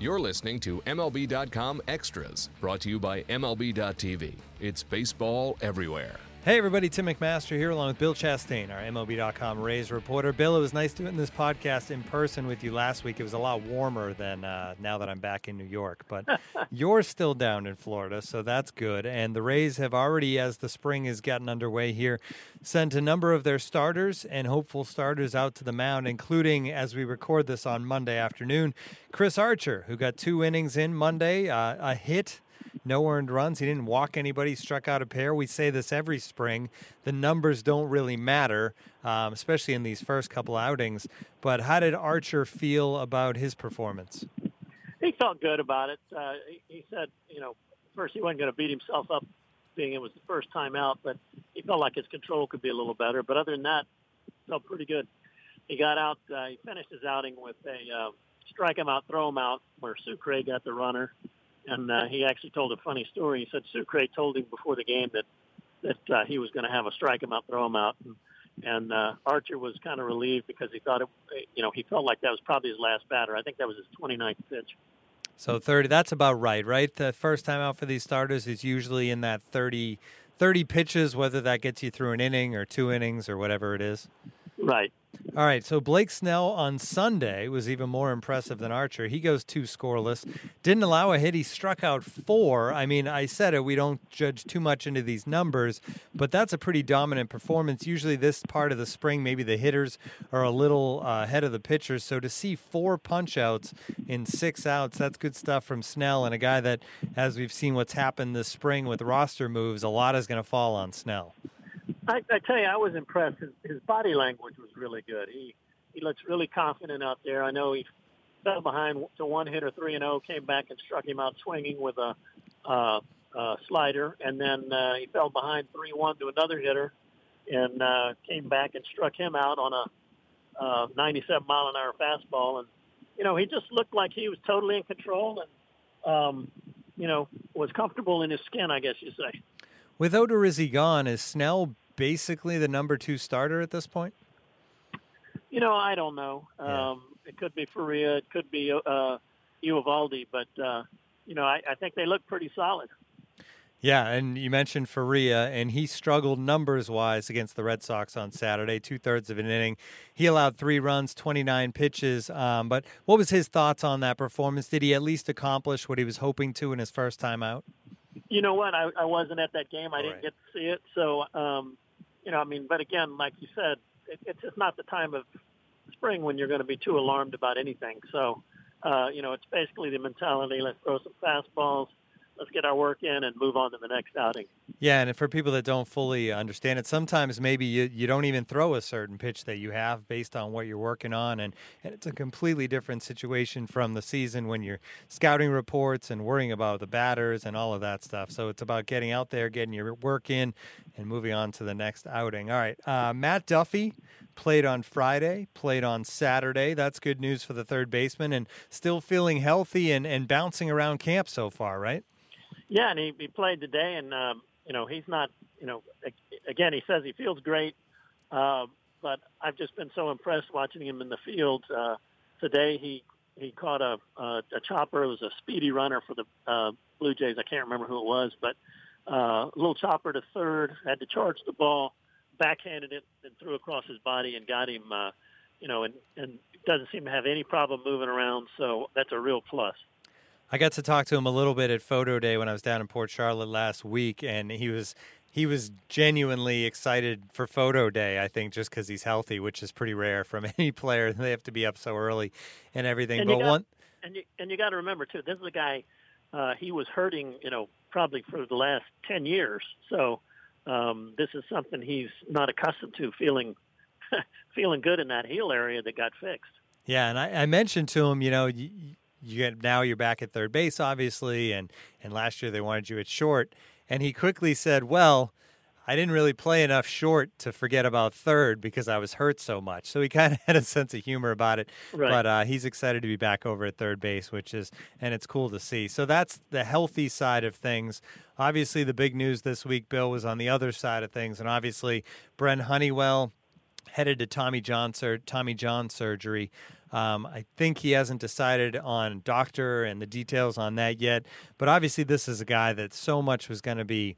You're listening to MLB.com Extras, brought to you by MLB.tv. It's baseball everywhere. Hey everybody, Tim McMaster here along with Bill Chastain, our MLB.com Rays reporter. Bill, it was nice doing this podcast in person with you last week. It was a lot warmer than uh, now that I'm back in New York, but you're still down in Florida, so that's good. And the Rays have already, as the spring has gotten underway here, sent a number of their starters and hopeful starters out to the mound, including, as we record this on Monday afternoon, Chris Archer, who got two innings in Monday, uh, a hit no earned runs. He didn't walk anybody, struck out a pair. We say this every spring. The numbers don't really matter, um, especially in these first couple outings. But how did Archer feel about his performance? He felt good about it. Uh, he, he said, you know, first he wasn't going to beat himself up being it was the first time out, but he felt like his control could be a little better. But other than that, felt pretty good. He got out. Uh, he finished his outing with a uh, strike him out, throw him out, where Sucre got the runner and uh, he actually told a funny story. He said Sucre told him before the game that that uh, he was going to have a strike him out, throw him out, and, and uh, Archer was kind of relieved because he thought it, you know, he felt like that was probably his last batter. I think that was his 29th pitch. So 30, that's about right, right? The first time out for these starters is usually in that 30, 30 pitches, whether that gets you through an inning or two innings or whatever it is. Right. All right, so Blake Snell on Sunday was even more impressive than Archer. He goes two scoreless, didn't allow a hit. He struck out four. I mean, I said it, we don't judge too much into these numbers, but that's a pretty dominant performance. Usually, this part of the spring, maybe the hitters are a little uh, ahead of the pitchers. So to see four punchouts in six outs, that's good stuff from Snell and a guy that, as we've seen what's happened this spring with roster moves, a lot is going to fall on Snell. I, I tell you, I was impressed. His, his body language was really good. He he looks really confident out there. I know he fell behind to one hitter, three and zero, came back and struck him out swinging with a uh, uh, slider, and then uh, he fell behind three one to another hitter, and uh, came back and struck him out on a uh, 97 mile an hour fastball, and you know he just looked like he was totally in control and um, you know was comfortable in his skin, I guess you say. With Odorizzi gone, is Snell basically the number two starter at this point? You know, I don't know. Yeah. Um, it could be Faria, it could be uh, Eovaldi, but uh, you know, I, I think they look pretty solid. Yeah, and you mentioned Faria, and he struggled numbers wise against the Red Sox on Saturday, two thirds of an inning. He allowed three runs, 29 pitches. Um, but what was his thoughts on that performance? Did he at least accomplish what he was hoping to in his first time out? You know what? I, I wasn't at that game. I didn't right. get to see it. So, um, you know, I mean, but again, like you said, it, it's just not the time of spring when you're going to be too alarmed about anything. So, uh, you know, it's basically the mentality: let's throw some fastballs, let's get our work in and move on to the next outing. Yeah, and for people that don't fully understand it, sometimes maybe you, you don't even throw a certain pitch that you have based on what you're working on, and, and it's a completely different situation from the season when you're scouting reports and worrying about the batters and all of that stuff. So it's about getting out there, getting your work in, and moving on to the next outing. All right, uh, Matt Duffy played on Friday, played on Saturday. That's good news for the third baseman, and still feeling healthy and, and bouncing around camp so far, right? Yeah, and he, he played today, and um, you know he's not. You know, again, he says he feels great, uh, but I've just been so impressed watching him in the field. Uh, today, he he caught a, a a chopper. It was a speedy runner for the uh, Blue Jays. I can't remember who it was, but uh, a little chopper to third. Had to charge the ball, backhanded it, and threw across his body and got him. Uh, you know, and and doesn't seem to have any problem moving around. So that's a real plus. I got to talk to him a little bit at photo day when I was down in Port Charlotte last week, and he was he was genuinely excited for photo day. I think just because he's healthy, which is pretty rare from any player. They have to be up so early and everything. And but got, one and you and you got to remember too, this is a guy. Uh, he was hurting, you know, probably for the last ten years. So um, this is something he's not accustomed to feeling feeling good in that heel area that got fixed. Yeah, and I, I mentioned to him, you know, you get now you're back at third base, obviously, and and last year they wanted you at short, and he quickly said, "Well." I didn't really play enough short to forget about third because I was hurt so much. So he kind of had a sense of humor about it. Right. But uh, he's excited to be back over at third base, which is, and it's cool to see. So that's the healthy side of things. Obviously, the big news this week, Bill, was on the other side of things. And obviously, Brent Honeywell headed to Tommy John sur- Tommy John surgery. Um, I think he hasn't decided on doctor and the details on that yet. But obviously, this is a guy that so much was going to be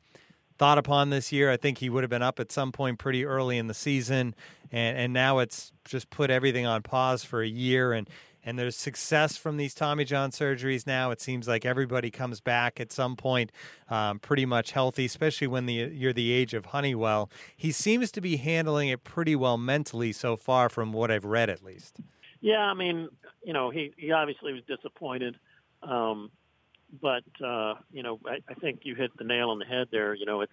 thought upon this year. I think he would have been up at some point pretty early in the season, and and now it's just put everything on pause for a year. And and there's success from these Tommy John surgeries now. It seems like everybody comes back at some point um, pretty much healthy, especially when the, you're the age of Honeywell. He seems to be handling it pretty well mentally so far, from what I've read at least. Yeah, I mean, you know, he, he obviously was disappointed. Um, but, uh, you know, I, I think you hit the nail on the head there. You know, it's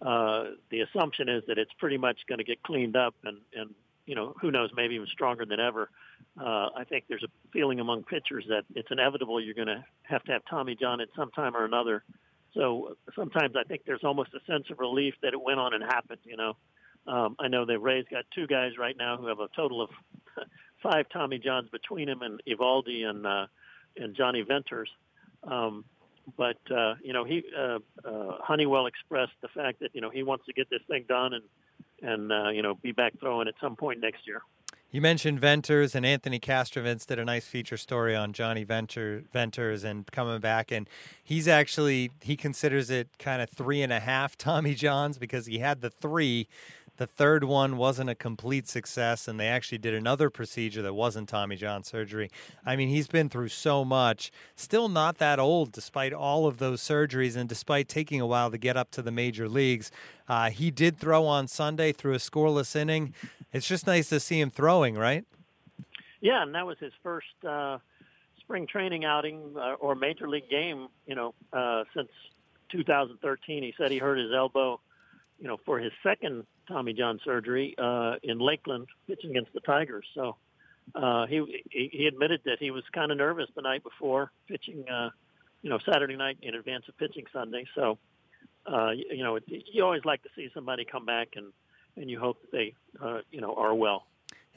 uh, the assumption is that it's pretty much going to get cleaned up and, and, you know, who knows, maybe even stronger than ever uh, I think there's a feeling among pitchers that it's inevitable you're going to have to have Tommy John at some time or another. So sometimes I think there's almost a sense of relief that it went on and happened. You know, um, I know the Rays got two guys right now who have a total of five Tommy Johns between him and Eovaldi and uh, and Jonny Venters. Um, but uh, you know, he uh, uh, Honeywell expressed the fact that you know he wants to get this thing done and and uh, you know be back throwing at some point next year. You mentioned Venters and Anthony Castrovince did a nice feature story on Jonny Venter, Venters and coming back, and he's actually he considers it kind of three and a half Tommy Johns because he had the three the third one wasn't a complete success, and they actually did another procedure that wasn't Tommy John surgery. I mean, he's been through so much, still not that old despite all of those surgeries, and despite taking a while to get up to the major leagues. Uh, he did throw on Sunday through a scoreless inning. It's just nice to see him throwing, right? Yeah, and that was his first uh, spring training outing uh, or major league game, you know, uh, since 2013. He said he hurt his elbow you know, for his second Tommy John surgery uh, in Lakeland, pitching against the Tigers. So uh, he he admitted that he was kind of nervous the night before pitching, uh, you know, Saturday night in advance of pitching Sunday. So uh, you, you know, you always like to see somebody come back and and you hope that they, uh, you know, are well.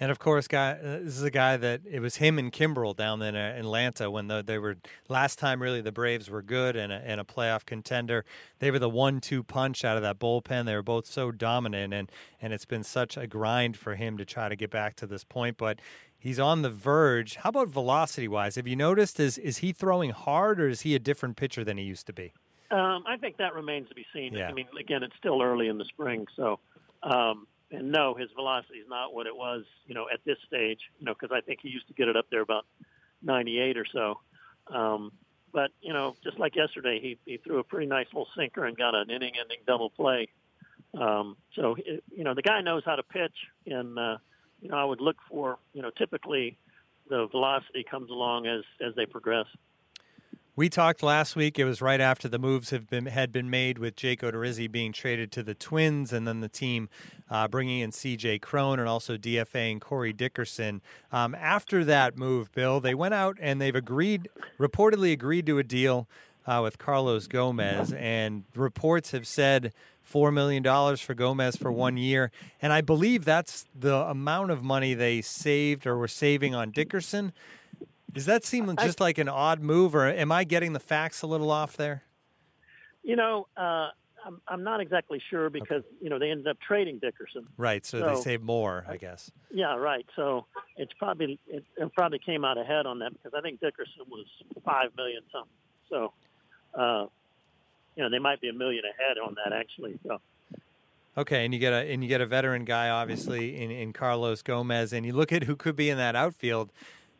And of course, guy, uh, this is a guy that it was him and Kimbrel down in uh, Atlanta when the, they were last time. Really, the Braves were good and a, and a playoff contender. They were the one-two punch out of that bullpen. They were both so dominant, and and it's been such a grind for him to try to get back to this point. But he's on the verge. How about velocity-wise? Have you noticed is is he throwing hard, or is he a different pitcher than he used to be? Um, I think that remains to be seen. Yeah. I mean, again, it's still early in the spring, so. Um, and no, his velocity is not what it was, you know, at this stage, you know, because I think he used to get it up there about 98 or so. Um, but you know, just like yesterday, he he threw a pretty nice little sinker and got an inning-ending double play. Um, so you know, the guy knows how to pitch, and uh, you know, I would look for you know, typically the velocity comes along as as they progress. We talked last week. It was right after the moves have been had been made with Jake Odorizzi being traded to the Twins, and then the team uh, bringing in C.J. Cron and also DFA and Corey Dickerson. Um, after that move, Bill, they went out and they've agreed, reportedly agreed to a deal uh, with Carlos Gomez, and reports have said four million dollars for Gomez for one year, and I believe that's the amount of money they saved or were saving on Dickerson. Does that seem just like an odd move, or am I getting the facts a little off there? You know, uh, I'm, I'm not exactly sure because okay. you know they ended up trading Dickerson. Right, so, so they save more, I guess. Yeah, right. So it's probably it, it, probably came out ahead on that because I think Dickerson was five million something. So, uh, you know, they might be a million ahead on that actually. So. Okay, and you get a and you get a veteran guy, obviously, in, in Carlos Gomez, and you look at who could be in that outfield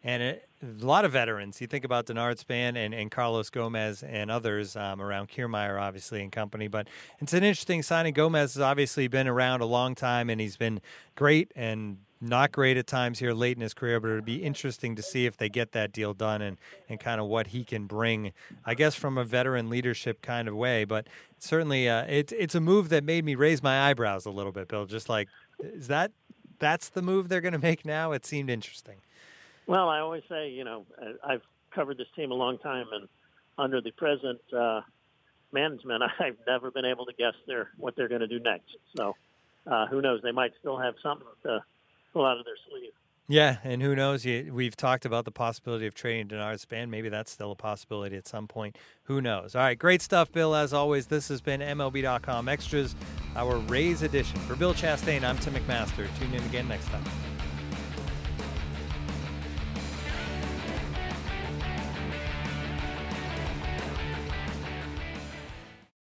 and it, a lot of veterans. You think about Denard Span and, and Carlos Gomez and others um, around Kiermaier, obviously, and company. But it's an interesting signing. Gomez has obviously been around a long time, and he's been great and not great at times here late in his career. But it'd be interesting to see if they get that deal done and, and kind of what he can bring, I guess, from a veteran leadership kind of way. But certainly, uh, it's it's a move that made me raise my eyebrows a little bit, Bill. Just like, is that that's the move they're going to make now? It seemed interesting. Well, I always say, you know, I've covered this team a long time, and under the present uh, management, I've never been able to guess their what they're going to do next. So, uh, who knows? They might still have something to pull out of their sleeve. Yeah, and who knows? We've talked about the possibility of trading Denard Span. Maybe that's still a possibility at some point. Who knows? All right, great stuff, Bill. As always, this has been MLB.com Extras, our Rays edition. For Bill Chastain, I'm Tim McMaster. Tune in again next time.